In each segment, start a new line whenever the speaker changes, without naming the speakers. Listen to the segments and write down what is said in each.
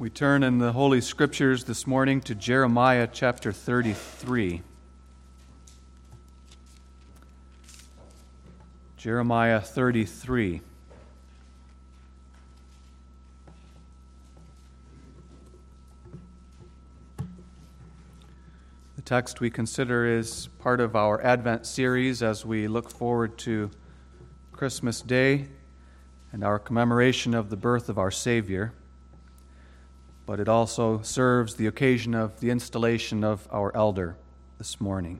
We turn in the Holy Scriptures this morning to Jeremiah chapter 33. Jeremiah 33. The text we consider is part of our Advent series as we look forward to Christmas Day and our commemoration of the birth of our Savior but it also serves the occasion of the installation of our elder this morning.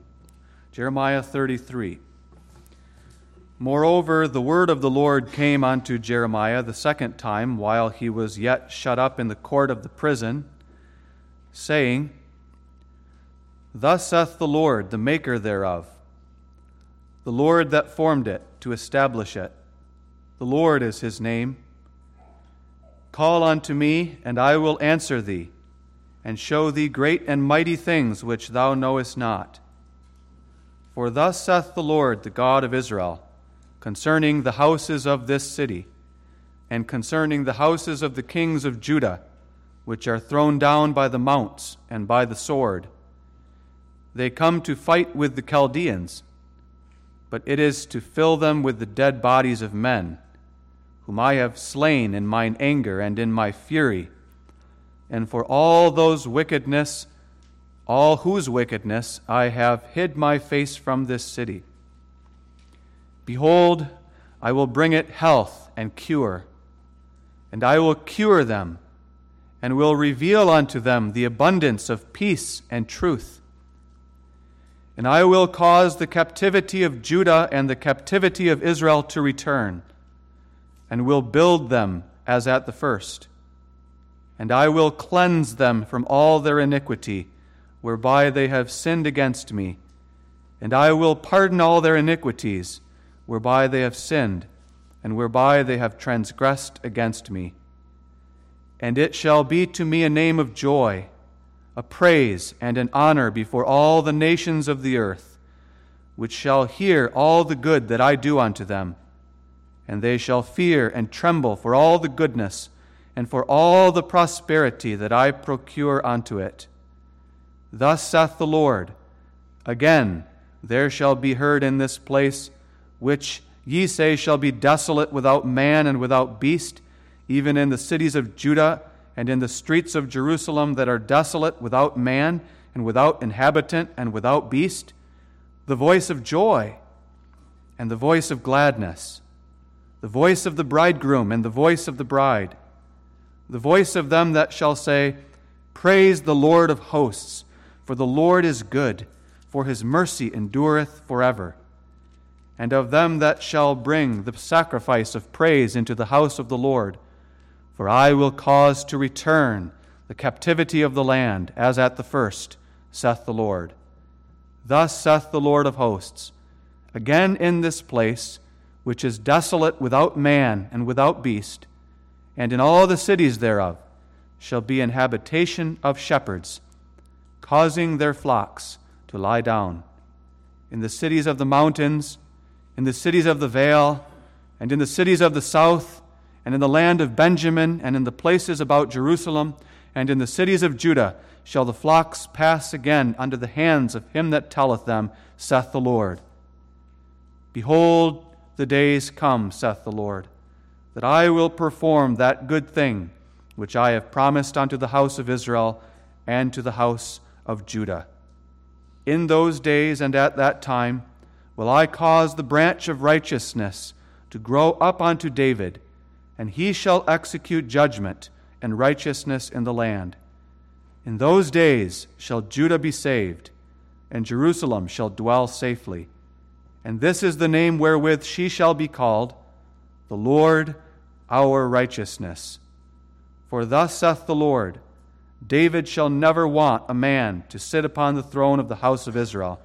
Jeremiah 33. Moreover, the word of the Lord came unto Jeremiah the second time while he was yet shut up in the court of the prison, saying, Thus saith the Lord, the Maker thereof, the Lord that formed it to establish it. The Lord is his name Call unto me, and I will answer thee, and show thee great and mighty things which thou knowest not. For thus saith the Lord, the God of Israel, concerning the houses of this city, and concerning the houses of the kings of Judah, which are thrown down by the mounts and by the sword. They come to fight with the Chaldeans, but it is to fill them with the dead bodies of men whom I have slain in mine anger and in my fury, and for all those wickedness, all whose wickedness I have hid my face from this city. Behold, I will bring it health and cure, and I will cure them, and will reveal unto them the abundance of peace and truth. And I will cause the captivity of Judah and the captivity of Israel to return and will build them as at the first. And I will cleanse them from all their iniquity, whereby they have sinned against me. And I will pardon all their iniquities, whereby they have sinned, and whereby they have transgressed against me. And it shall be to me a name of joy, a praise, and an honor before all the nations of the earth, which shall hear all the good that I do unto them and they shall fear and tremble for all the goodness and for all the prosperity that I procure unto it. Thus saith the Lord Again, there shall be heard in this place, which ye say shall be desolate without man and without beast, even in the cities of Judah and in the streets of Jerusalem that are desolate without man and without inhabitant and without beast, the voice of joy and the voice of gladness the voice of the bridegroom and the voice of the bride, the voice of them that shall say, Praise the Lord of hosts, for the Lord is good, for his mercy endureth forever. And of them that shall bring the sacrifice of praise into the house of the Lord, for I will cause to return the captivity of the land as at the first, saith the Lord. Thus saith the Lord of hosts, Again in this place, which is desolate without man and without beast, and in all the cities thereof shall be an habitation of shepherds, causing their flocks to lie down. In the cities of the mountains, in the cities of the vale, and in the cities of the south, and in the land of Benjamin, and in the places about Jerusalem, and in the cities of Judah, shall the flocks pass again under the hands of him that telleth them, saith the Lord. Behold, the days come, saith the Lord, that I will perform that good thing which I have promised unto the house of Israel and to the house of Judah. In those days and at that time will I cause the branch of righteousness to grow up unto David, and he shall execute judgment and righteousness in the land. In those days shall Judah be saved, and Jerusalem shall dwell safely. And this is the name wherewith she shall be called, the Lord our righteousness. For thus saith the Lord David shall never want a man to sit upon the throne of the house of Israel.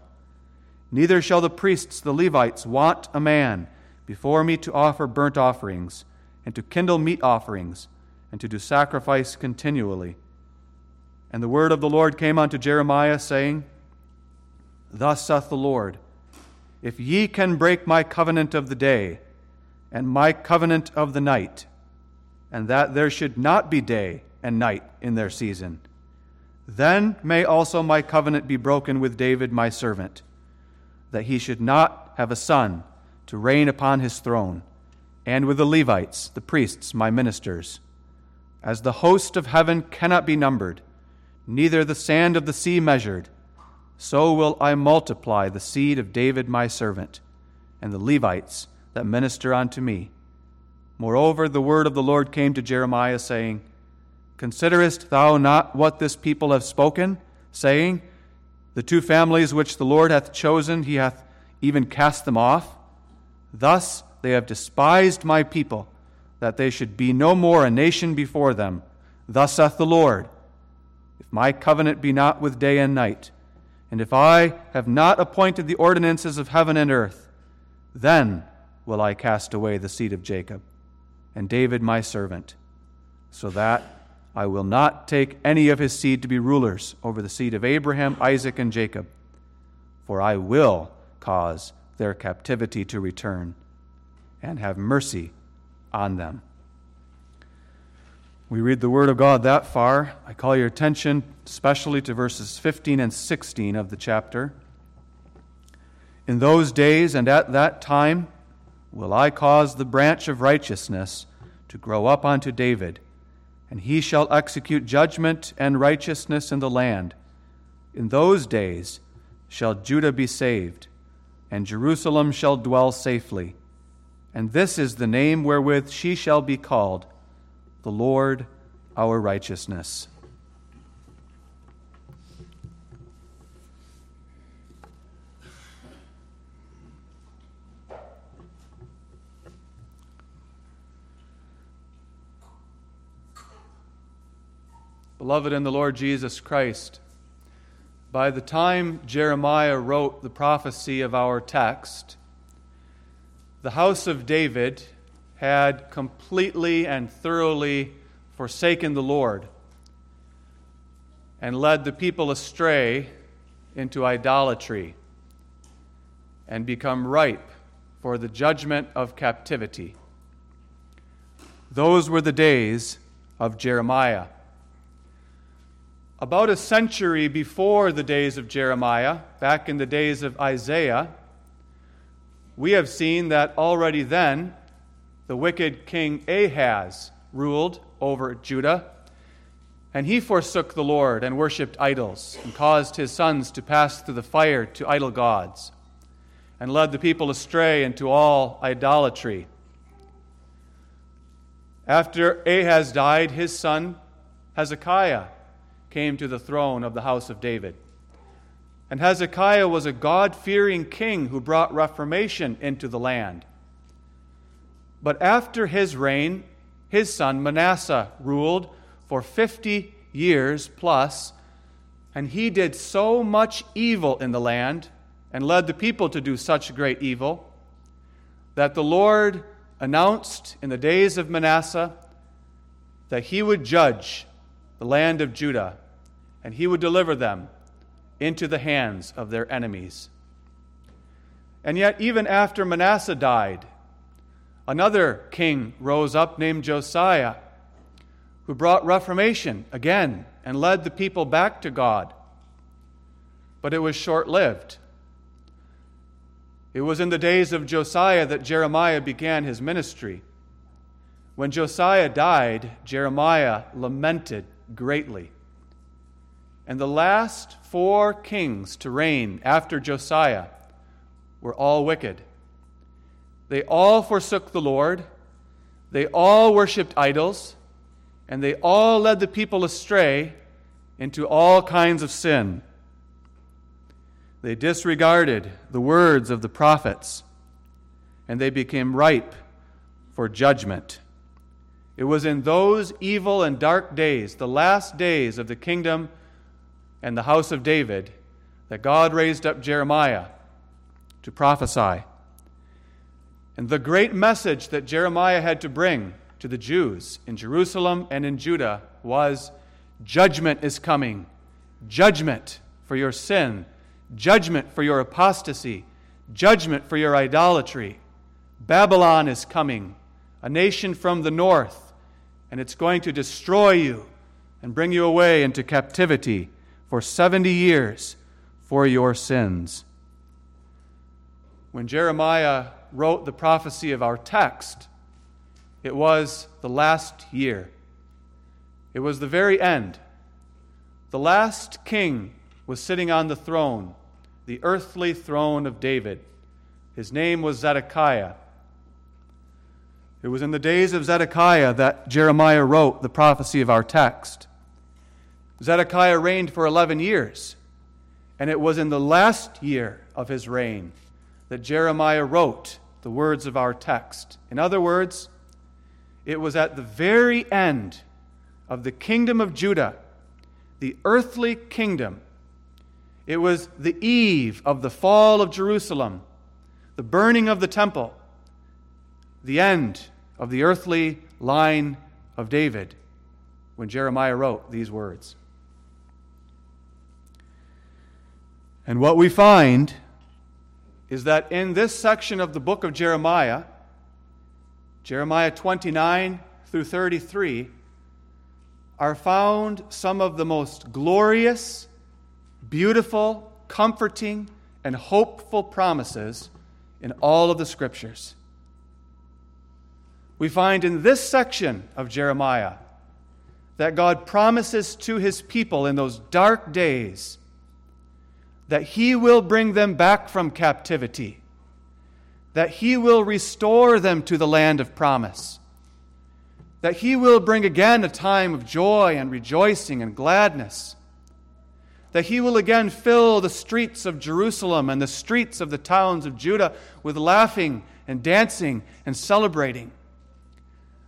Neither shall the priests, the Levites, want a man before me to offer burnt offerings, and to kindle meat offerings, and to do sacrifice continually. And the word of the Lord came unto Jeremiah, saying, Thus saith the Lord if ye can break my covenant of the day and my covenant of the night, and that there should not be day and night in their season. Then may also my covenant be broken with David my servant, that he should not have a son to reign upon his throne, and with the Levites, the priests, my ministers. As the host of heaven cannot be numbered, neither the sand of the sea measured, so will I multiply the seed of David my servant, and the Levites that minister unto me. Moreover, the word of the Lord came to Jeremiah, saying, Considerest thou not what this people have spoken, saying, The two families which the Lord hath chosen, he hath even cast them off? Thus they have despised my people, that they should be no more a nation before them. Thus saith the Lord If my covenant be not with day and night, and if I have not appointed the ordinances of heaven and earth, then will I cast away the seed of Jacob, and David my servant, so that I will not take any of his seed to be rulers over the seed of Abraham, Isaac, and Jacob, for I will cause their captivity to return and have mercy on them. We read the Word of God that far. I call your attention especially to verses 15 and 16 of the chapter. In those days and at that time will I cause the branch of righteousness to grow up unto David and he shall execute judgment and righteousness in the land. In those days shall Judah be saved, and Jerusalem shall dwell safely. And this is the name wherewith she shall be called the Lord our righteousness. Beloved in the Lord Jesus Christ, by the time Jeremiah wrote the prophecy of our text, the house of David had completely and thoroughly forsaken the Lord and led the people astray into idolatry and become ripe for the judgment of captivity. Those were the days of Jeremiah. About a century before the days of Jeremiah, back in the days of Isaiah, we have seen that already then the wicked king Ahaz ruled over Judah, and he forsook the Lord and worshipped idols, and caused his sons to pass through the fire to idol gods, and led the people astray into all idolatry. After Ahaz died, his son Hezekiah came to the throne of the house of David. And Hezekiah was a God fearing king who brought reformation into the land. But after his reign, his son Manasseh ruled for 50 years plus, and he did so much evil in the land and led the people to do such great evil that the Lord announced in the days of Manasseh that he would judge the land of Judah and he would deliver them into the hands of their enemies. And yet, even after Manasseh died, another king rose up named Josiah, who brought reformation again and led the people back to God. But it was short lived. It was in the days of Josiah that Jeremiah began his ministry. When Josiah died, Jeremiah lamented greatly. And the last four kings to reign after Josiah were all wicked. They all forsook the Lord, they all worshiped idols, and they all led the people astray into all kinds of sin. They disregarded the words of the prophets, and they became ripe for judgment. It was in those evil and dark days, the last days of the kingdom and the house of David that God raised up Jeremiah to prophesy. And the great message that Jeremiah had to bring to the Jews in Jerusalem and in Judah was judgment is coming. Judgment for your sin, judgment for your apostasy, judgment for your idolatry. Babylon is coming, a nation from the north, and it's going to destroy you and bring you away into captivity for 70 years for your sins. When Jeremiah wrote the prophecy of our text, it was the last year. It was the very end. The last king was sitting on the throne, the earthly throne of David. His name was Zedekiah. It was in the days of Zedekiah that Jeremiah wrote the prophecy of our text. Zedekiah reigned for 11 years, and it was in the last year of his reign that Jeremiah wrote the words of our text. In other words, it was at the very end of the kingdom of Judah, the earthly kingdom. It was the eve of the fall of Jerusalem, the burning of the temple, the end of the earthly line of David when Jeremiah wrote these words. And what we find is that in this section of the book of Jeremiah, Jeremiah 29 through 33, are found some of the most glorious, beautiful, comforting, and hopeful promises in all of the scriptures. We find in this section of Jeremiah that God promises to his people in those dark days that he will bring them back from captivity, that he will restore them to the land of promise, that he will bring again a time of joy and rejoicing and gladness, that he will again fill the streets of Jerusalem and the streets of the towns of Judah with laughing and dancing and celebrating,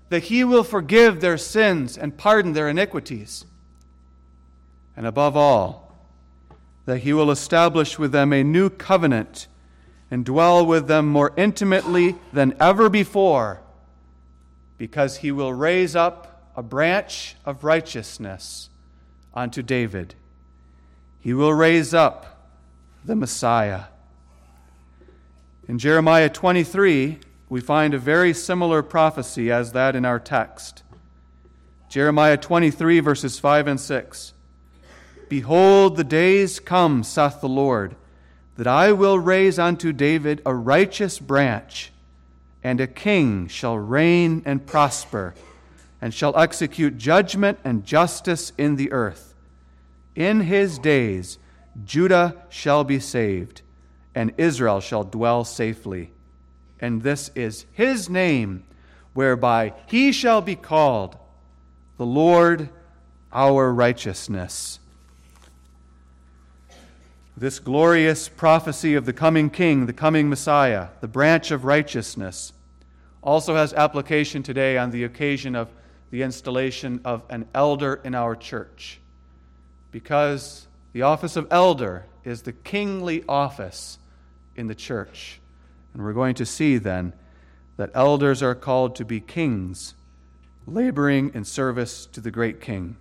that he will forgive their sins and pardon their iniquities. And above all, that he will establish with them a new covenant and dwell with them more intimately than ever before, because he will raise up a branch of righteousness unto David. He will raise up the Messiah. In Jeremiah 23, we find a very similar prophecy as that in our text. Jeremiah 23, verses 5 and 6. Behold, the days come, saith the Lord, that I will raise unto David a righteous branch, and a king shall reign and prosper, and shall execute judgment and justice in the earth. In his days Judah shall be saved, and Israel shall dwell safely. And this is his name, whereby he shall be called the Lord our righteousness. This glorious prophecy of the coming king, the coming Messiah, the branch of righteousness, also has application today on the occasion of the installation of an elder in our church. Because the office of elder is the kingly office in the church. And we're going to see then that elders are called to be kings, laboring in service to the great king.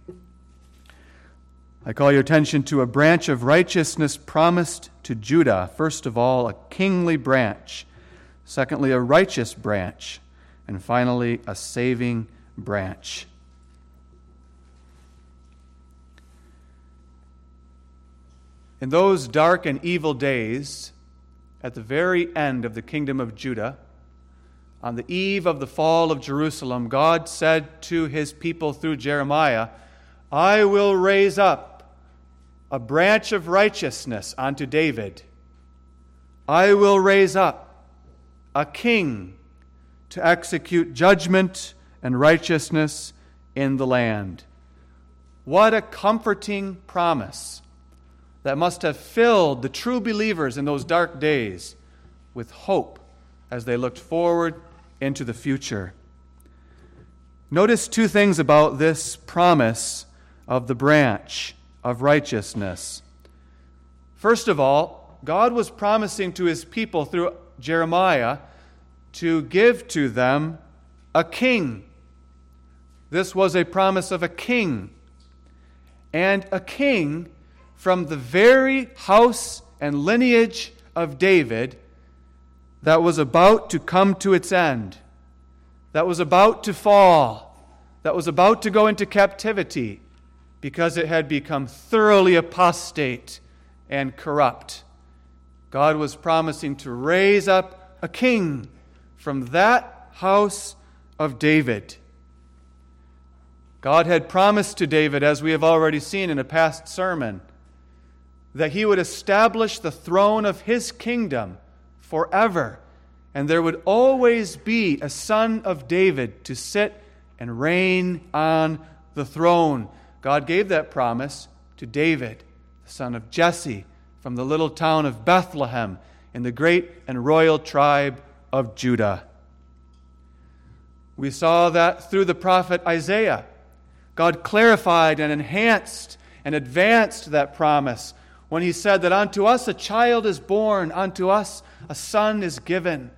I call your attention to a branch of righteousness promised to Judah. First of all, a kingly branch. Secondly, a righteous branch. And finally, a saving branch. In those dark and evil days, at the very end of the kingdom of Judah, on the eve of the fall of Jerusalem, God said to his people through Jeremiah, I will raise up a branch of righteousness unto David. I will raise up a king to execute judgment and righteousness in the land. What a comforting promise that must have filled the true believers in those dark days with hope as they looked forward into the future. Notice two things about this promise of the branch of righteousness. First of all, God was promising to his people through Jeremiah to give to them a king. This was a promise of a king. And a king from the very house and lineage of David that was about to come to its end, that was about to fall, that was about to go into captivity because it had become thoroughly apostate and corrupt. God was promising to raise up a king from that house of David. God had promised to David, as we have already seen in a past sermon, that he would establish the throne of his kingdom forever, and there would always be a son of David to sit and reign on the throne. God gave that promise to David, the son of Jesse, from the little town of Bethlehem in the great and royal tribe of Judah. We saw that through the prophet Isaiah. God clarified and enhanced and advanced that promise when he said that unto us a child is born, unto us a son is given,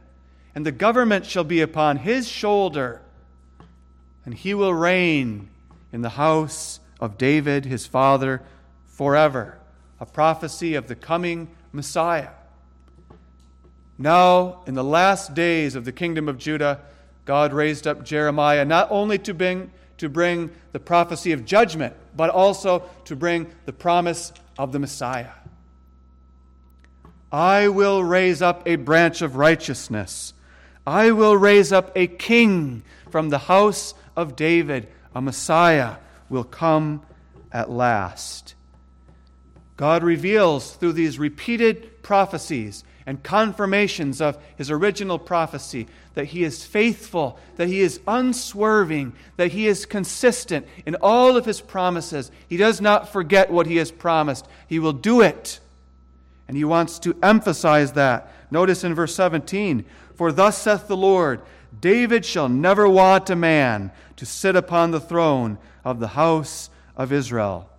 and the government shall be upon his shoulder, and he will reign in the house of David his father forever. A prophecy of the coming Messiah. Now, in the last days of the kingdom of Judah, God raised up Jeremiah not only to bring, to bring the prophecy of judgment, but also to bring the promise of the Messiah. I will raise up a branch of righteousness. I will raise up a king from the house of David. A Messiah will come at last. God reveals through these repeated prophecies and confirmations of his original prophecy that he is faithful, that he is unswerving, that he is consistent in all of his promises. He does not forget what he has promised, he will do it. And he wants to emphasize that. Notice in verse 17 For thus saith the Lord, David shall never want a man to sit upon the throne of the house of Israel.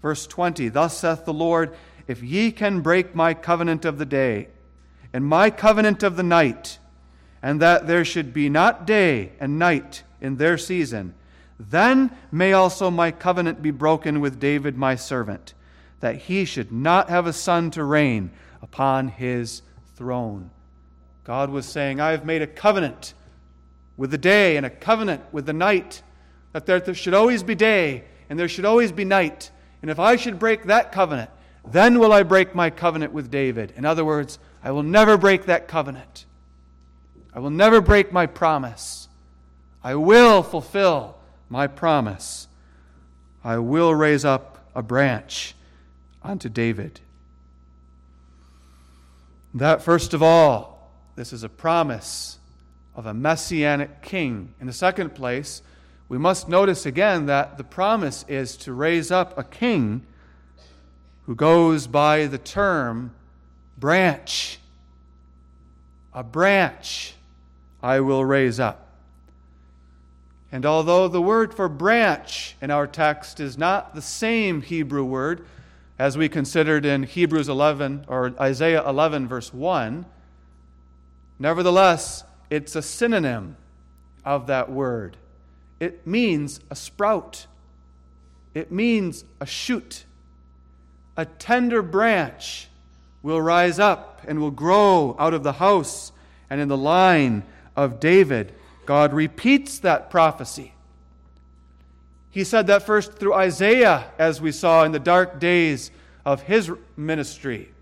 Verse 20 Thus saith the Lord, If ye can break my covenant of the day, and my covenant of the night, and that there should be not day and night in their season, then may also my covenant be broken with David my servant, that he should not have a son to reign upon his throne. God was saying, I have made a covenant with the day and a covenant with the night, that there should always be day and there should always be night. And if I should break that covenant, then will I break my covenant with David. In other words, I will never break that covenant. I will never break my promise. I will fulfill my promise. I will raise up a branch unto David. That, first of all, this is a promise of a messianic king. In the second place, we must notice again that the promise is to raise up a king who goes by the term branch. A branch I will raise up. And although the word for branch in our text is not the same Hebrew word as we considered in Hebrews 11 or Isaiah 11, verse 1, nevertheless, it's a synonym of that word. It means a sprout, it means a shoot. A tender branch will rise up and will grow out of the house and in the line of David. God repeats that prophecy. He said that first through Isaiah, as we saw in the dark days of his ministry.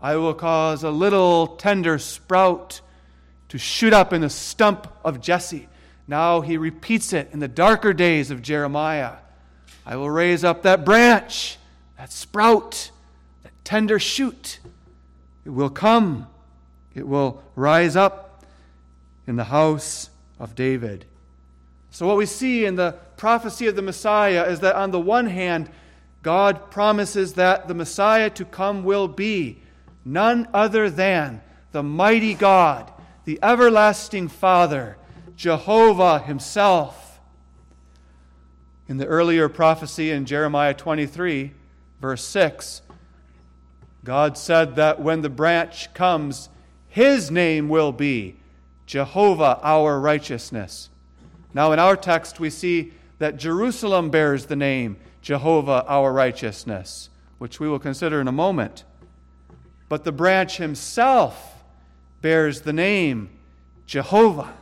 I will cause a little tender sprout to shoot up in the stump of Jesse. Now he repeats it in the darker days of Jeremiah. I will raise up that branch, that sprout, that tender shoot. It will come, it will rise up in the house of David. So, what we see in the prophecy of the Messiah is that on the one hand, God promises that the Messiah to come will be none other than the mighty God, the everlasting Father, Jehovah Himself. In the earlier prophecy in Jeremiah 23, verse 6, God said that when the branch comes, His name will be Jehovah our righteousness. Now, in our text, we see that Jerusalem bears the name Jehovah our righteousness, which we will consider in a moment. But the branch himself bears the name Jehovah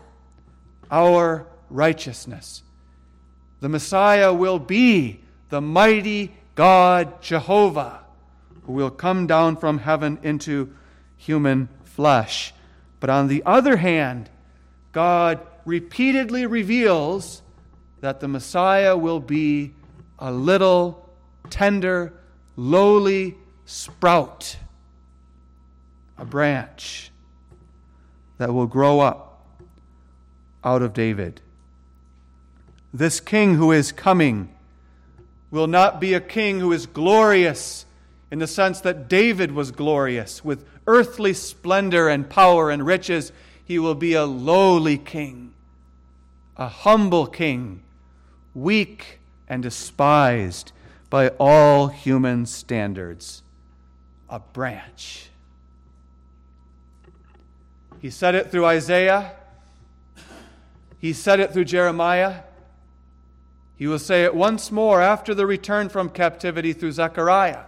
our righteousness. The Messiah will be the mighty God Jehovah, who will come down from heaven into human flesh. But on the other hand, God repeatedly reveals that the Messiah will be a little, tender, lowly sprout, a branch that will grow up out of David. This king who is coming will not be a king who is glorious in the sense that David was glorious with earthly splendor and power and riches. He will be a lowly king, a humble king, weak and despised by all human standards, a branch. He said it through Isaiah. He said it through Jeremiah. He will say it once more after the return from captivity through Zechariah.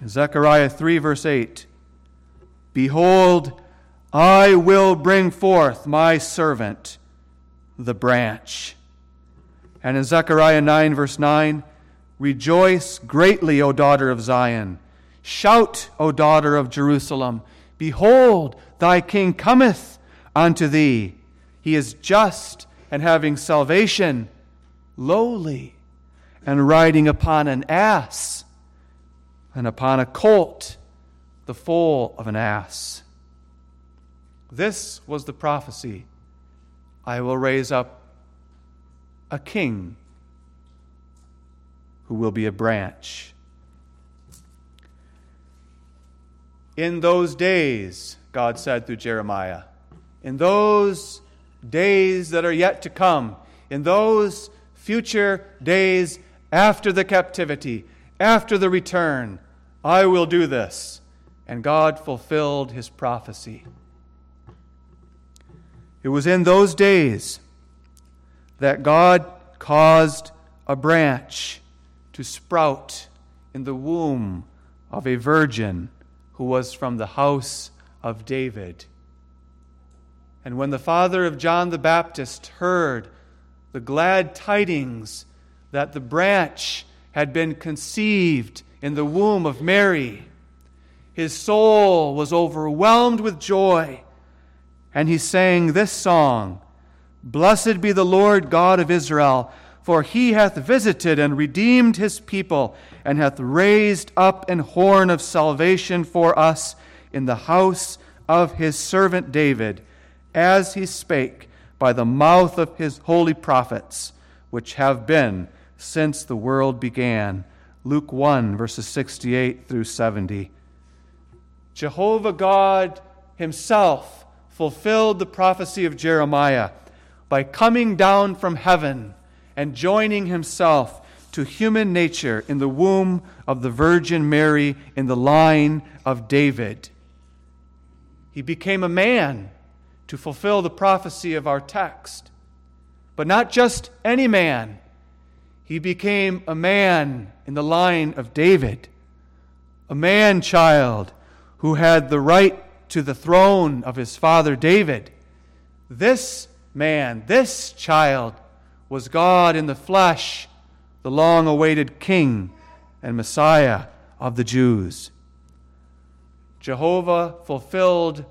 In Zechariah 3, verse 8 Behold, I will bring forth my servant, the branch. And in Zechariah 9, verse 9, Rejoice greatly, O daughter of Zion. Shout, O daughter of Jerusalem. Behold, thy king cometh unto thee. He is just and having salvation, lowly, and riding upon an ass, and upon a colt, the foal of an ass. This was the prophecy I will raise up a king who will be a branch. In those days, God said through Jeremiah, in those days that are yet to come, in those future days after the captivity, after the return, I will do this. And God fulfilled his prophecy. It was in those days that God caused a branch to sprout in the womb of a virgin who was from the house of David. And when the father of John the Baptist heard the glad tidings that the branch had been conceived in the womb of Mary, his soul was overwhelmed with joy, and he sang this song Blessed be the Lord God of Israel, for he hath visited and redeemed his people, and hath raised up an horn of salvation for us in the house of his servant David as he spake by the mouth of his holy prophets, which have been since the world began. Luke 1, verses 68 through 70. Jehovah God himself fulfilled the prophecy of Jeremiah by coming down from heaven and joining himself to human nature in the womb of the Virgin Mary in the line of David. He became a man to fulfill the prophecy of our text. But not just any man, he became a man in the line of David, a man child who had the right to the throne of his father David. This man, this child, was God in the flesh, the long awaited King and Messiah of the Jews. Jehovah fulfilled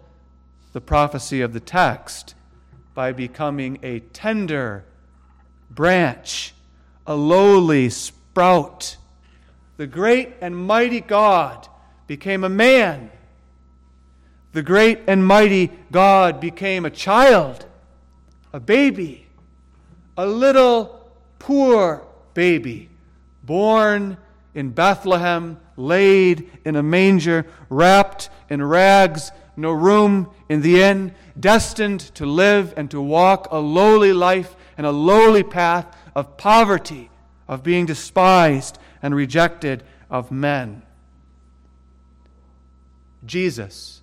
the prophecy of the text by becoming a tender branch, a lowly sprout. The great and mighty God became a man. The great and mighty God became a child, a baby, a little poor baby, born in Bethlehem, laid in a manger, wrapped in rags no room in the inn, destined to live and to walk a lowly life and a lowly path of poverty, of being despised and rejected of men. Jesus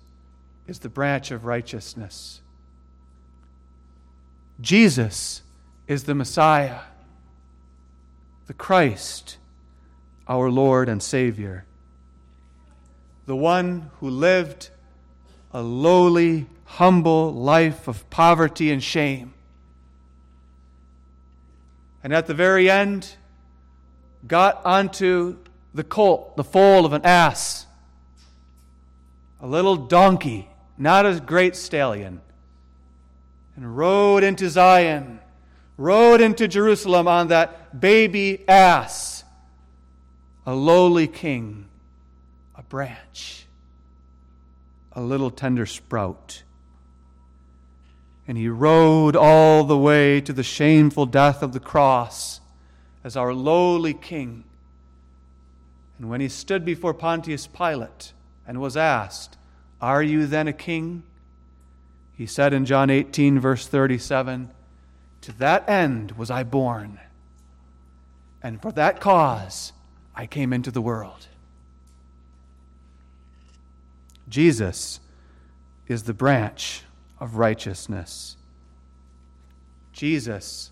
is the branch of righteousness. Jesus is the Messiah, the Christ, our Lord and Savior, the one who lived a lowly, humble life of poverty and shame. And at the very end, got onto the colt, the foal of an ass, a little donkey, not a great stallion, and rode into Zion, rode into Jerusalem on that baby ass, a lowly king, a branch, a little tender sprout. And he rode all the way to the shameful death of the cross as our lowly king. And when he stood before Pontius Pilate and was asked, Are you then a king? He said in John 18, verse 37, To that end was I born, and for that cause I came into the world. Jesus is the branch of righteousness. Jesus,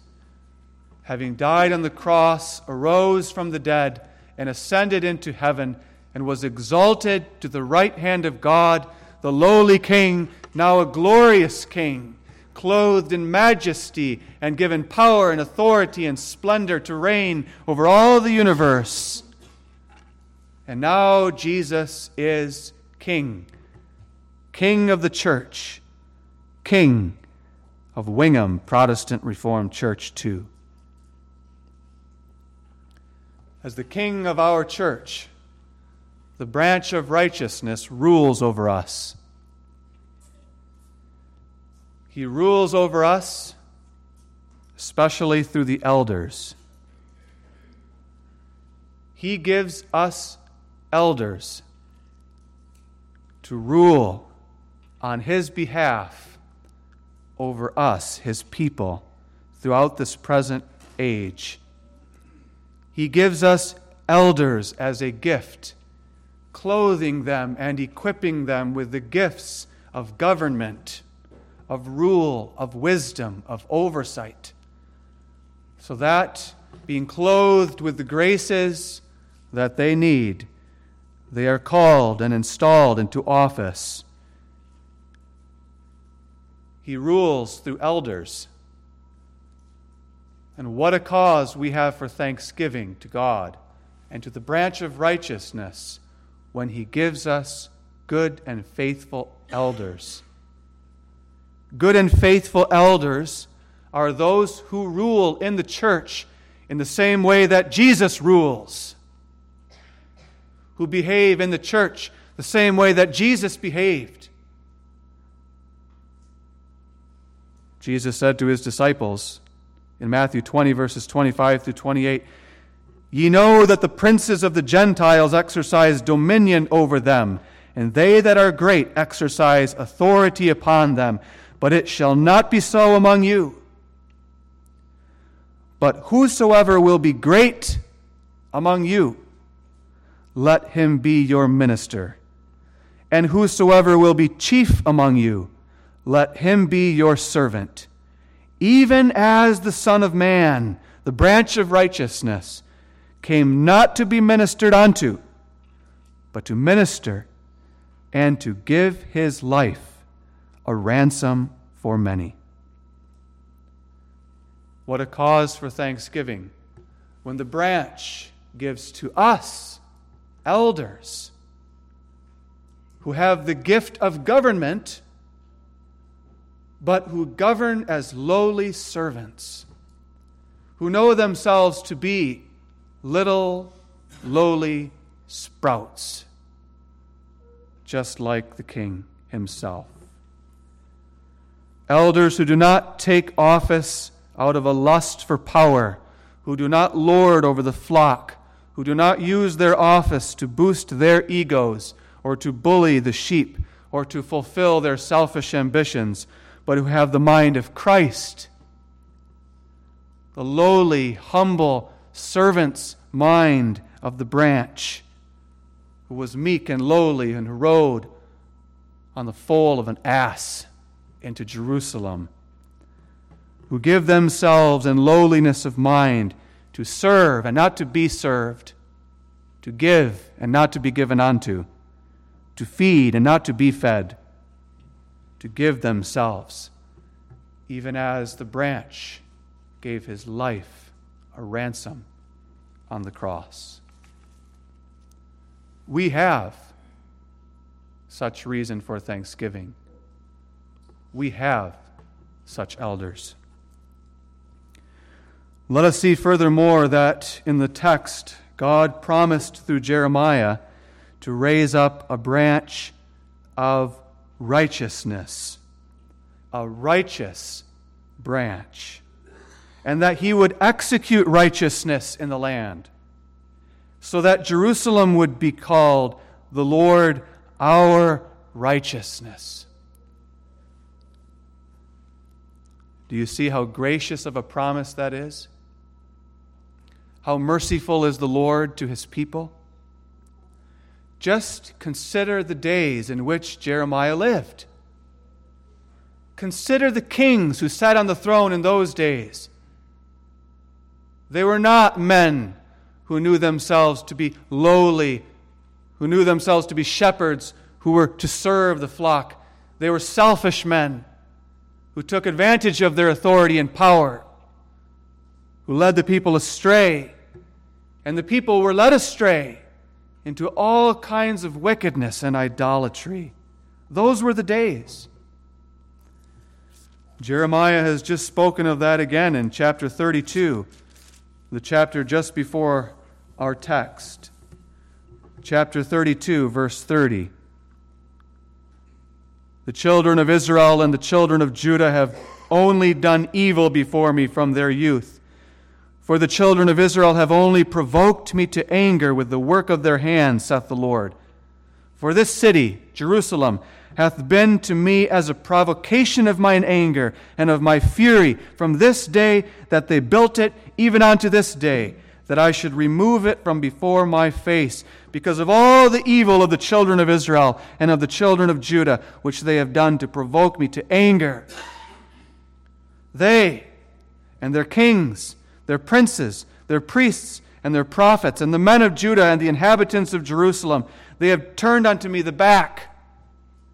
having died on the cross, arose from the dead and ascended into heaven and was exalted to the right hand of God, the lowly King, now a glorious King, clothed in majesty and given power and authority and splendor to reign over all the universe. And now Jesus is King, King of the church, King of Wingham Protestant Reformed Church, too. As the King of our church, the branch of righteousness rules over us. He rules over us, especially through the elders. He gives us elders to rule on His behalf over us, His people, throughout this present age. He gives us elders as a gift, clothing them and equipping them with the gifts of government, of rule, of wisdom, of oversight, so that, being clothed with the graces that they need, they are called and installed into office. He rules through elders. And what a cause we have for thanksgiving to God and to the branch of righteousness when He gives us good and faithful elders. Good and faithful elders are those who rule in the church in the same way that Jesus rules who behave in the church the same way that Jesus behaved. Jesus said to his disciples in Matthew 20, verses 25 through 28, Ye know that the princes of the Gentiles exercise dominion over them, and they that are great exercise authority upon them. But it shall not be so among you. But whosoever will be great among you, let him be your minister. And whosoever will be chief among you, let him be your servant. Even as the Son of Man, the branch of righteousness, came not to be ministered unto, but to minister and to give his life a ransom for many. What a cause for thanksgiving when the branch gives to us elders who have the gift of government, but who govern as lowly servants, who know themselves to be little, lowly sprouts, just like the king himself. Elders who do not take office out of a lust for power, who do not lord over the flock, who do not use their office to boost their egos or to bully the sheep or to fulfill their selfish ambitions, but who have the mind of Christ. The lowly, humble servant's mind of the branch, who was meek and lowly and who rode on the foal of an ass into Jerusalem, who give themselves in lowliness of mind to serve and not to be served, to give and not to be given unto, to feed and not to be fed, to give themselves, even as the branch gave his life a ransom on the cross. We have such reason for thanksgiving. We have such elders. Let us see furthermore that in the text, God promised through Jeremiah to raise up a branch of righteousness, a righteous branch, and that he would execute righteousness in the land, so that Jerusalem would be called the Lord our righteousness. Do you see how gracious of a promise that is? How merciful is the Lord to his people? Just consider the days in which Jeremiah lived. Consider the kings who sat on the throne in those days. They were not men who knew themselves to be lowly, who knew themselves to be shepherds who were to serve the flock. They were selfish men who took advantage of their authority and power, who led the people astray. And the people were led astray into all kinds of wickedness and idolatry. Those were the days. Jeremiah has just spoken of that again in chapter 32, the chapter just before our text. Chapter 32, verse 30. The children of Israel and the children of Judah have only done evil before me from their youth. For the children of Israel have only provoked me to anger with the work of their hands, saith the Lord. For this city, Jerusalem, hath been to me as a provocation of mine anger and of my fury from this day that they built it, even unto this day, that I should remove it from before my face, because of all the evil of the children of Israel and of the children of Judah, which they have done to provoke me to anger. They and their kings, their princes, their priests, and their prophets, and the men of Judah and the inhabitants of Jerusalem. They have turned unto me the back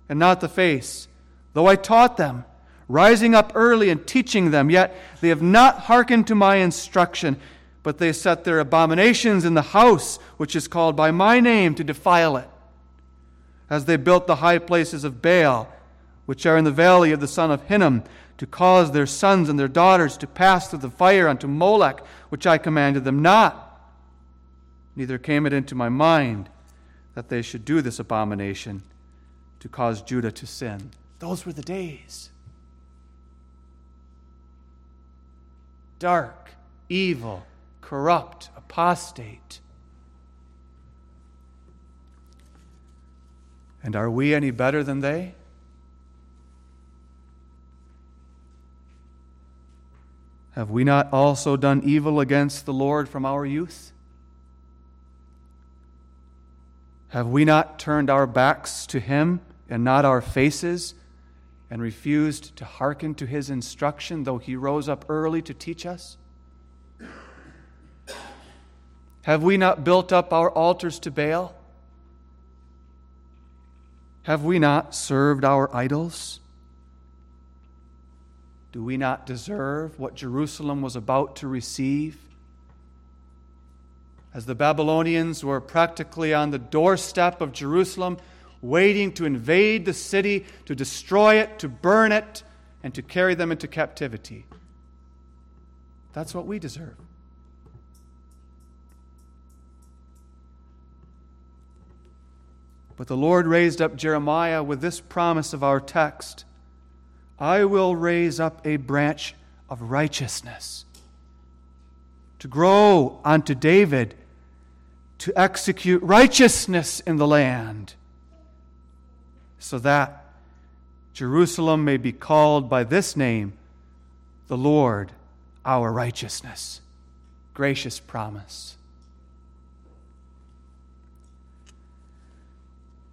and not the face, though I taught them, rising up early and teaching them, yet they have not hearkened to my instruction, but they set their abominations in the house which is called by my name to defile it. As they built the high places of Baal, which are in the valley of the son of Hinnom, to cause their sons and their daughters to pass through the fire unto Molech, which I commanded them not. Neither came it into my mind that they should do this abomination to cause Judah to sin. Those were the days. Dark, evil, corrupt, apostate. And are we any better than they? Have we not also done evil against the Lord from our youth? Have we not turned our backs to Him and not our faces and refused to hearken to His instruction, though He rose up early to teach us? Have we not built up our altars to Baal? Have we not served our idols? Do we not deserve what Jerusalem was about to receive? As the Babylonians were practically on the doorstep of Jerusalem, waiting to invade the city, to destroy it, to burn it, and to carry them into captivity. That's what we deserve. But the Lord raised up Jeremiah with this promise of our text I will raise up a branch of righteousness to grow unto David, to execute righteousness in the land, so that Jerusalem may be called by this name, the Lord our righteousness. Gracious promise.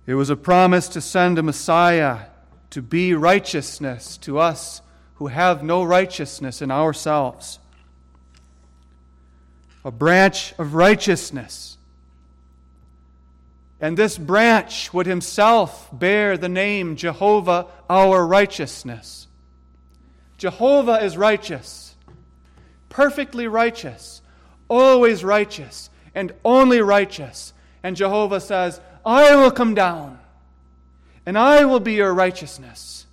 It was a promise to send a Messiah to be righteousness to us who have no righteousness in ourselves. A branch of righteousness. And this branch would himself bear the name Jehovah our righteousness. Jehovah is righteous, perfectly righteous, always righteous and only righteous. And Jehovah says, I will come down and I will be your righteousness.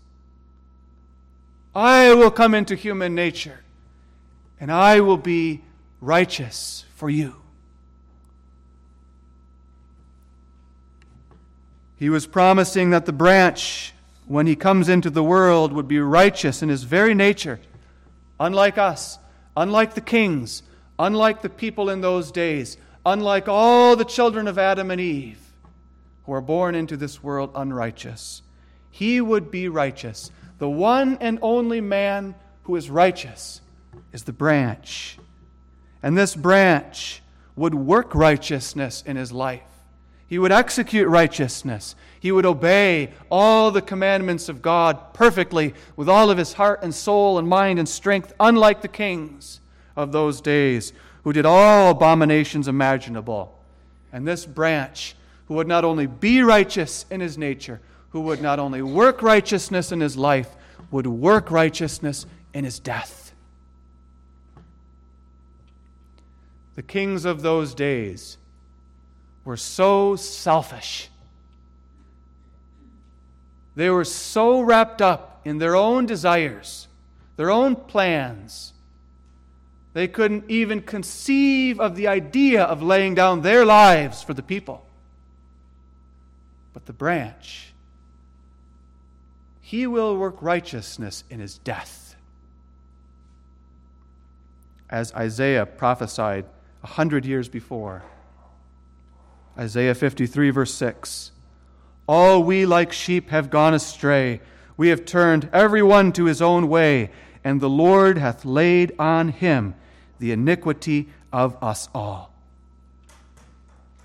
I will come into human nature and I will be righteous for you. He was promising that the branch, when he comes into the world, would be righteous in his very nature, unlike us, unlike the kings, unlike the people in those days, unlike all the children of Adam and Eve who are born into this world unrighteous. He would be righteous. The one and only man who is righteous is the branch. And this branch would work righteousness in his life. He would execute righteousness. He would obey all the commandments of God perfectly with all of his heart and soul and mind and strength, unlike the kings of those days who did all abominations imaginable. And this branch, who would not only be righteous in his nature, who would not only work righteousness in his life, would work righteousness in his death. The kings of those days were so selfish. They were so wrapped up in their own desires, their own plans. They couldn't even conceive of the idea of laying down their lives for the people. But the branch, he will work righteousness in his death. As Isaiah prophesied a hundred years before. Isaiah 53, verse 6. All we like sheep have gone astray. We have turned every one to his own way, and the Lord hath laid on him the iniquity of us all.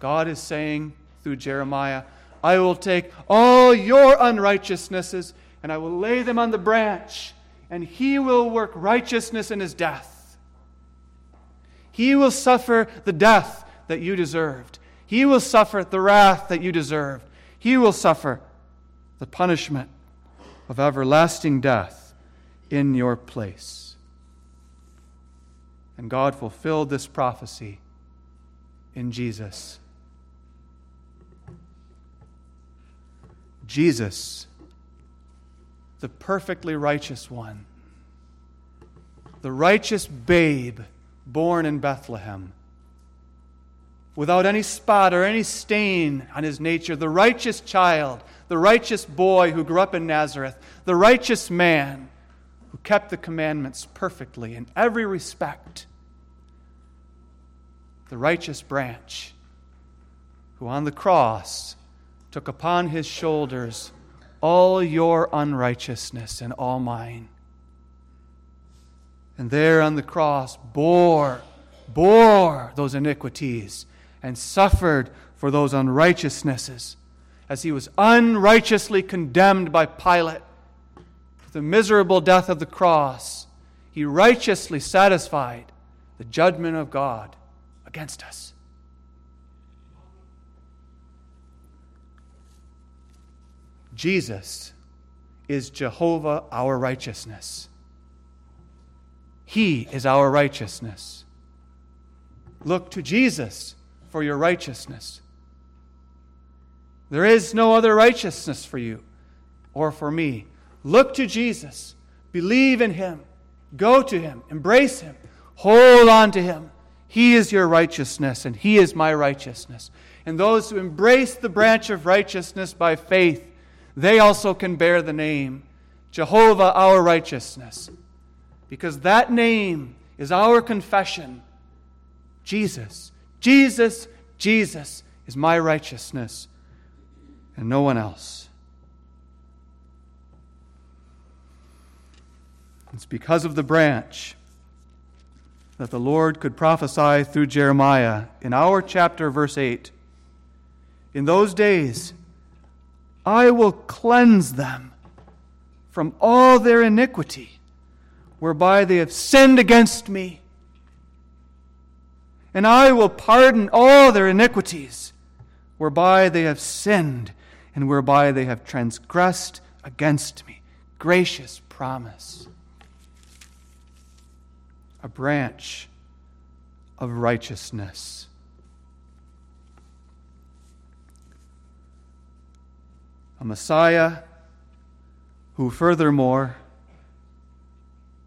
God is saying through Jeremiah, I will take all your unrighteousnesses and I will lay them on the branch, and he will work righteousness in his death. He will suffer the death that you deserved. He will suffer the wrath that you deserved. He will suffer the punishment of everlasting death in your place. And God fulfilled this prophecy in Jesus. Jesus, the perfectly righteous one, the righteous babe born in Bethlehem without any spot or any stain on his nature, the righteous child, the righteous boy who grew up in Nazareth, the righteous man who kept the commandments perfectly in every respect, the righteous branch who on the cross took upon his shoulders all your unrighteousness and all mine. And there on the cross bore, bore those iniquities and suffered for those unrighteousnesses as he was unrighteously condemned by Pilate to the miserable death of the cross. He righteously satisfied the judgment of God against us. Jesus is Jehovah our righteousness. He is our righteousness. Look to Jesus for your righteousness. There is no other righteousness for you or for me. Look to Jesus. Believe in him. Go to him. Embrace him. Hold on to him. He is your righteousness, and he is my righteousness. And those who embrace the branch of righteousness by faith, they also can bear the name Jehovah our righteousness. Because that name is our confession Jesus Jesus, Jesus is my righteousness and no one else. It's because of the branch that the Lord could prophesy through Jeremiah in our chapter, verse 8. In those days, I will cleanse them from all their iniquity, whereby they have sinned against me and I will pardon all their iniquities, whereby they have sinned and whereby they have transgressed against me. Gracious promise. A branch, of righteousness. A Messiah who, furthermore,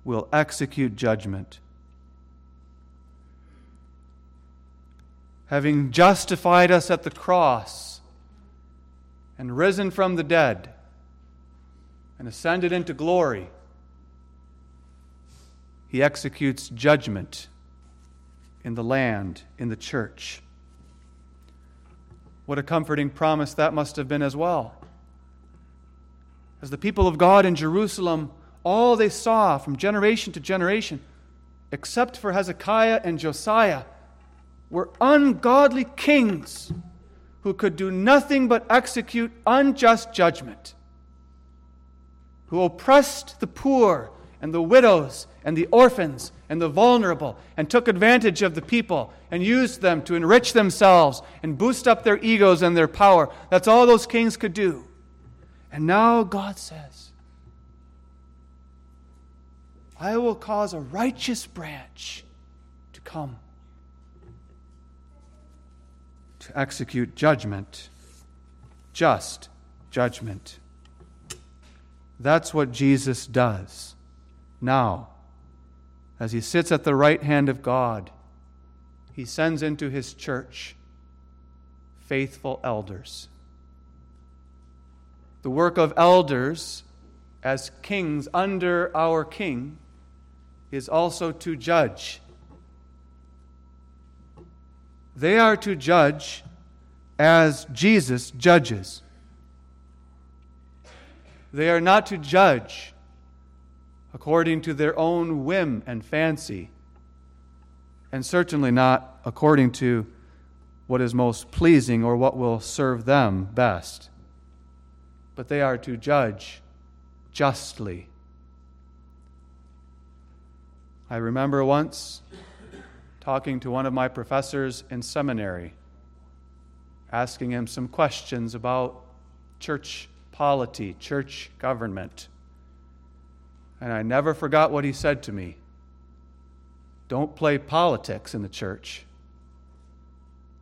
will execute judgment. Having justified us at the cross and risen from the dead and ascended into glory, he executes judgment in the land, in the church. What a comforting promise that must have been as well. As the people of God in Jerusalem, all they saw from generation to generation, except for Hezekiah and Josiah, were ungodly kings who could do nothing but execute unjust judgment, who oppressed the poor and the widows and the orphans and the vulnerable and took advantage of the people and used them to enrich themselves and boost up their egos and their power. That's all those kings could do. And now God says, I will cause a righteous branch to come to execute judgment, just judgment. That's what Jesus does now. As he sits at the right hand of God, he sends into his church faithful elders. The work of elders as kings under our king is also to judge. They are to judge as Jesus judges. They are not to judge according to their own whim and fancy, and certainly not according to what is most pleasing or what will serve them best. But they are to judge justly. I remember once talking to one of my professors in seminary, asking him some questions about church polity, church government. And I never forgot what he said to me Don't play politics in the church,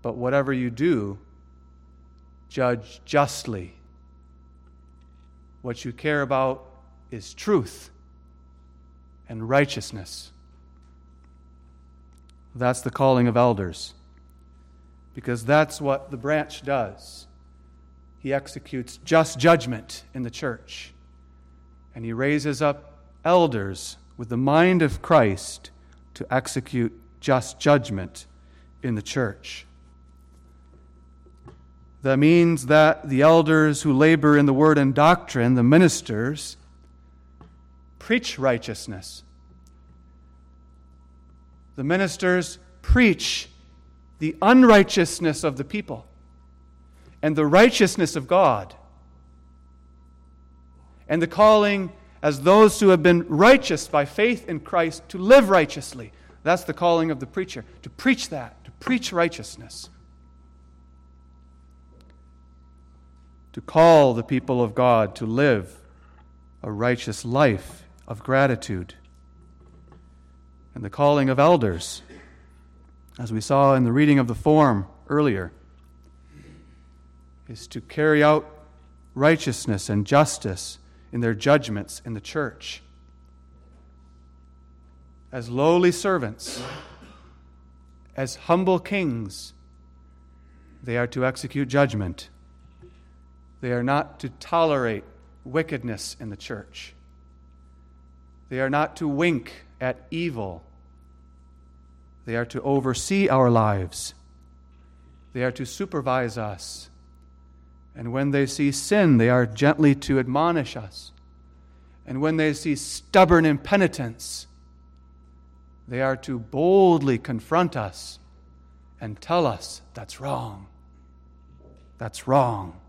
but whatever you do, judge justly. What you care about is truth and righteousness. That's the calling of elders, because that's what the branch does. He executes just judgment in the church, and he raises up elders with the mind of Christ to execute just judgment in the church. That means that the elders who labor in the word and doctrine, the ministers, preach righteousness the ministers preach the unrighteousness of the people and the righteousness of God, and the calling as those who have been righteous by faith in Christ to live righteously. That's the calling of the preacher, to preach that, to preach righteousness. To call the people of God to live a righteous life of gratitude and the calling of elders, as we saw in the reading of the form earlier, is to carry out righteousness and justice in their judgments in the church. As lowly servants, as humble kings, they are to execute judgment. They are not to tolerate wickedness in the church. They are not to wink at evil. They are to oversee our lives. They are to supervise us. And when they see sin, they are gently to admonish us. And when they see stubborn impenitence, they are to boldly confront us and tell us that's wrong. That's wrong.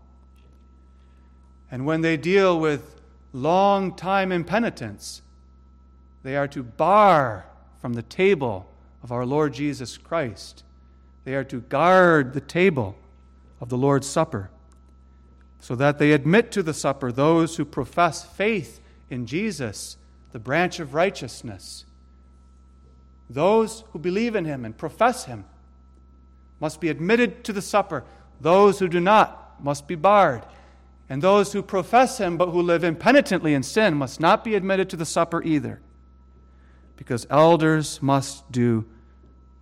And when they deal with long time impenitence, they are to bar from the table of our Lord Jesus Christ. They are to guard the table of the Lord's Supper so that they admit to the supper those who profess faith in Jesus, the branch of righteousness, Those who believe in him and profess him must be admitted to the supper. Those who do not must be barred. And those who profess him but who live impenitently in sin must not be admitted to the supper either. Because elders must do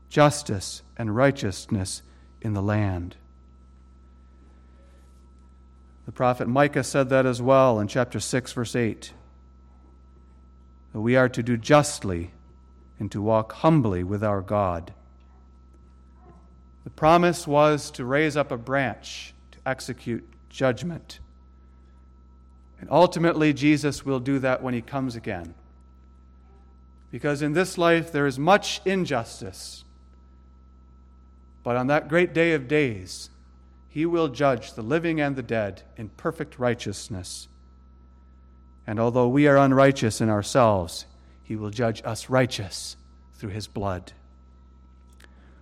justice and righteousness in the land. The prophet Micah said that as well in chapter 6, verse 8. That we are to do justly and to walk humbly with our God. The promise was to raise up a branch to execute judgment. And ultimately, Jesus will do that when he comes again. Because in this life there is much injustice. But on that great day of days, he will judge the living and the dead in perfect righteousness. And although we are unrighteous in ourselves, he will judge us righteous through his blood.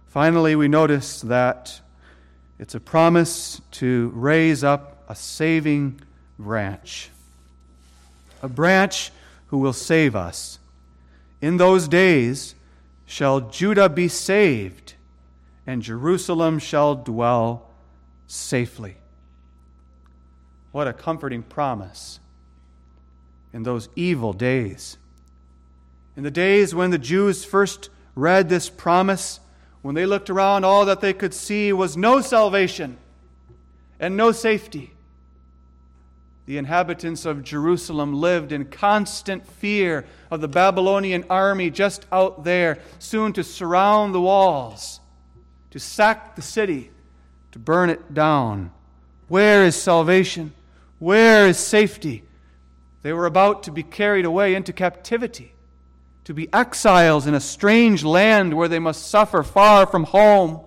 Finally, we notice that it's a promise to raise up a saving branch. A branch who will save us. In those days shall Judah be saved, and Jerusalem shall dwell safely. What a comforting promise in those evil days. In the days when the Jews first read this promise, when they looked around, all that they could see was no salvation and no safety. The inhabitants of Jerusalem lived in constant fear of the Babylonian army just out there, soon to surround the walls, to sack the city to burn it down. Where is salvation? Where is safety? They were about to be carried away into captivity, to be exiles in a strange land where they must suffer far from home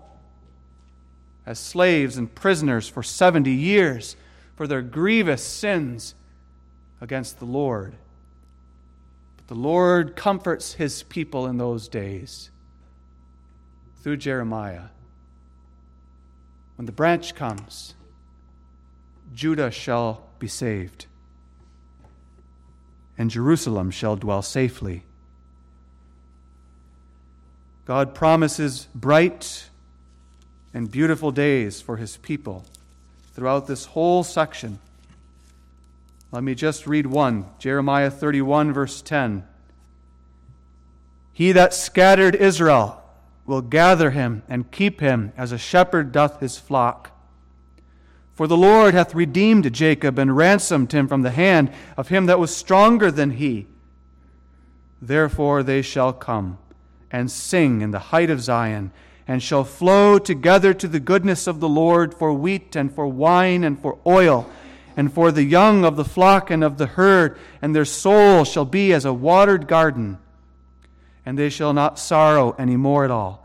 as slaves and prisoners for 70 years for their grievous sins against the Lord. But the Lord comforts his people in those days through Jeremiah. When the branch comes, Judah shall be saved, and Jerusalem shall dwell safely. God promises bright and beautiful days for his people throughout this whole section. Let me just read one Jeremiah 31, verse 10. He that scattered Israel will gather him and keep him as a shepherd doth his flock. For the Lord hath redeemed Jacob and ransomed him from the hand of him that was stronger than he. Therefore they shall come and sing in the height of Zion, and shall flow together to the goodness of the Lord for wheat and for wine and for oil, and for the young of the flock and of the herd, and their soul shall be as a watered garden and they shall not sorrow any more at all.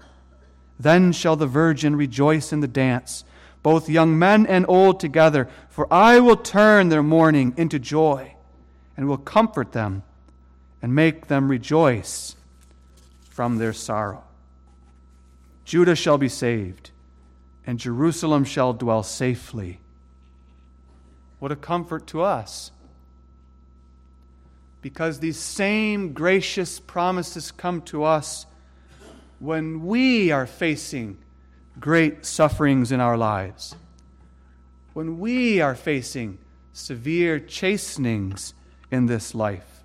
Then shall the virgin rejoice in the dance, both young men and old together, for I will turn their mourning into joy, and will comfort them, and make them rejoice from their sorrow. Judah shall be saved, and Jerusalem shall dwell safely. What a comfort to us because these same gracious promises come to us when we are facing great sufferings in our lives, when we are facing severe chastenings in this life,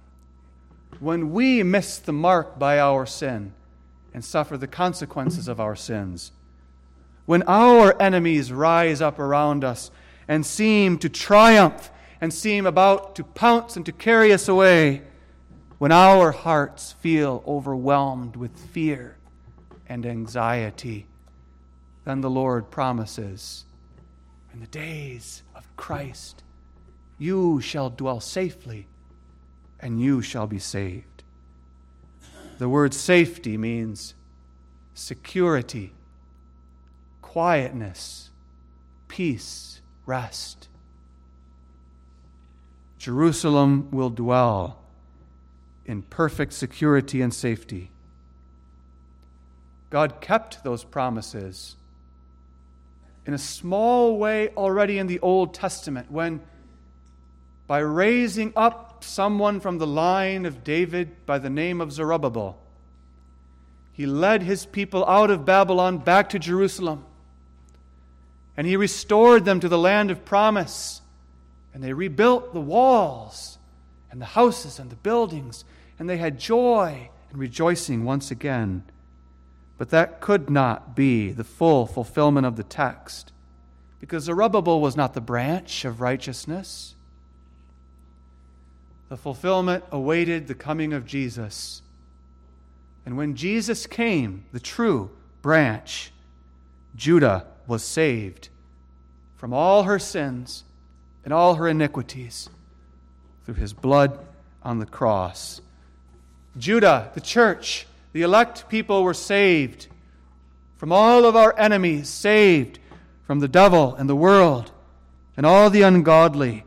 when we miss the mark by our sin and suffer the consequences of our sins, when our enemies rise up around us and seem to triumph and seem about to pounce and to carry us away when our hearts feel overwhelmed with fear and anxiety, then the Lord promises, in the days of Christ, you shall dwell safely and you shall be saved. The word safety means security, quietness, peace, rest. Jerusalem will dwell in perfect security and safety. God kept those promises in a small way already in the Old Testament when, by raising someone from the line of David by the name of Zerubbabel, he led his people out of Babylon back to Jerusalem. And he restored them to the land of promise. And they rebuilt the walls and the houses and the buildings. And they had joy and rejoicing once again. But that could not be the full fulfillment of the text, because Zerubbabel was not the branch of righteousness. The fulfillment awaited the coming of Jesus. And when Jesus came, the true branch, Judah was saved from all her sins and all her iniquities through his blood on the cross. Judah, the church, the elect people were saved from all of our enemies, saved from the devil and the world and all the ungodly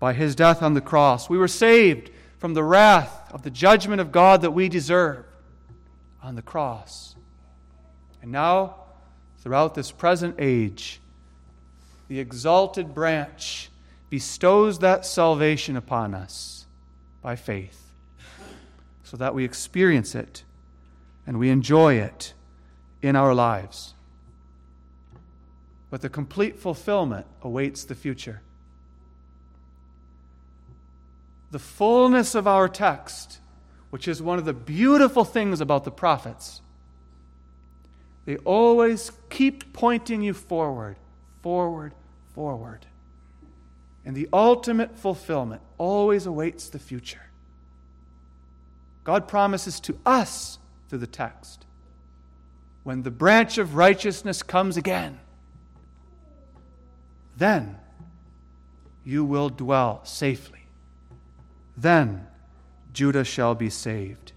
by his death on the cross. We were saved from the wrath of the judgment of God that we deserve on the cross. And now, throughout this present age, the exalted branch bestows that salvation upon us by faith so that we experience it and we enjoy it in our lives. But the complete fulfillment awaits the future. The fullness of our text which is one of the beautiful things about the prophets. They always keep pointing you forward, forward, forward. And the ultimate fulfillment always awaits the future. God promises to us through the text when the branch of righteousness comes again, then you will dwell safely. Then Judah shall be saved.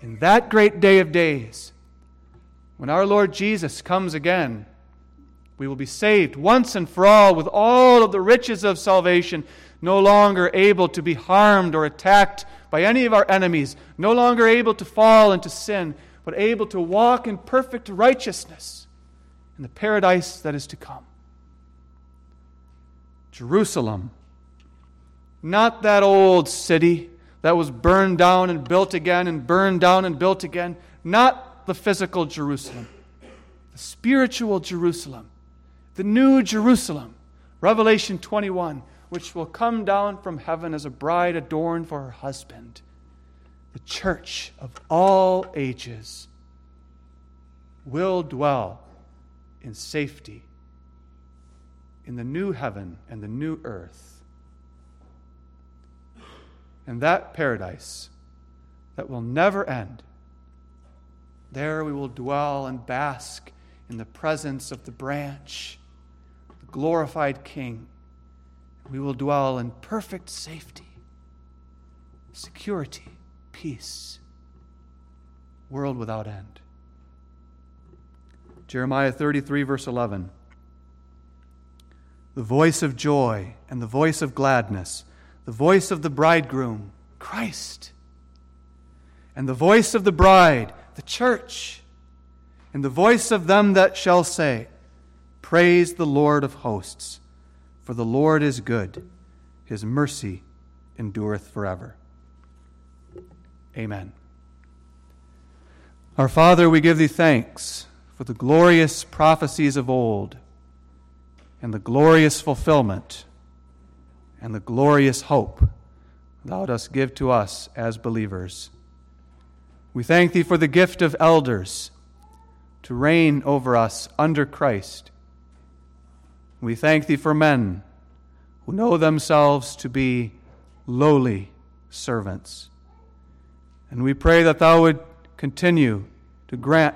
In that great day of days, when our Lord Jesus comes again, we will be saved once and for all with all of the riches of salvation, no longer able to be harmed or attacked by any of our enemies, no longer able to fall into sin, but able to walk in perfect righteousness in the paradise that is to come. Jerusalem, not that old city that was burned down and built again and burned down and built again. Not the physical Jerusalem, the spiritual Jerusalem, the new Jerusalem. Revelation 21, which will come down from heaven as a bride adorned for her husband. The church of all ages will dwell in safety in the new heaven and the new earth in that paradise that will never end. There we will dwell and bask in the presence of the branch, the glorified King. We will dwell in perfect safety, security, peace, world without end. Jeremiah 33, verse 11. The voice of joy and the voice of gladness the voice of the bridegroom, Christ, and the voice of the bride, the church, and the voice of them that shall say, Praise the Lord of hosts, for the Lord is good, his mercy endureth forever. Amen. Our Father, we give thee thanks for the glorious prophecies of old and the glorious fulfillment and the glorious hope thou dost give to us as believers. We thank thee for the gift of elders to reign over us under Christ. We thank thee for men who know themselves to be lowly servants. And we pray that thou would continue to grant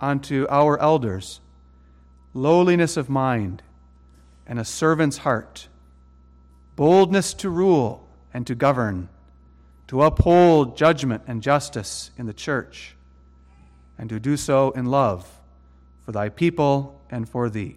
unto our elders lowliness of mind and a servant's heart boldness to rule and to govern, to uphold judgment and justice in the church, and to do so in love for thy people and for thee.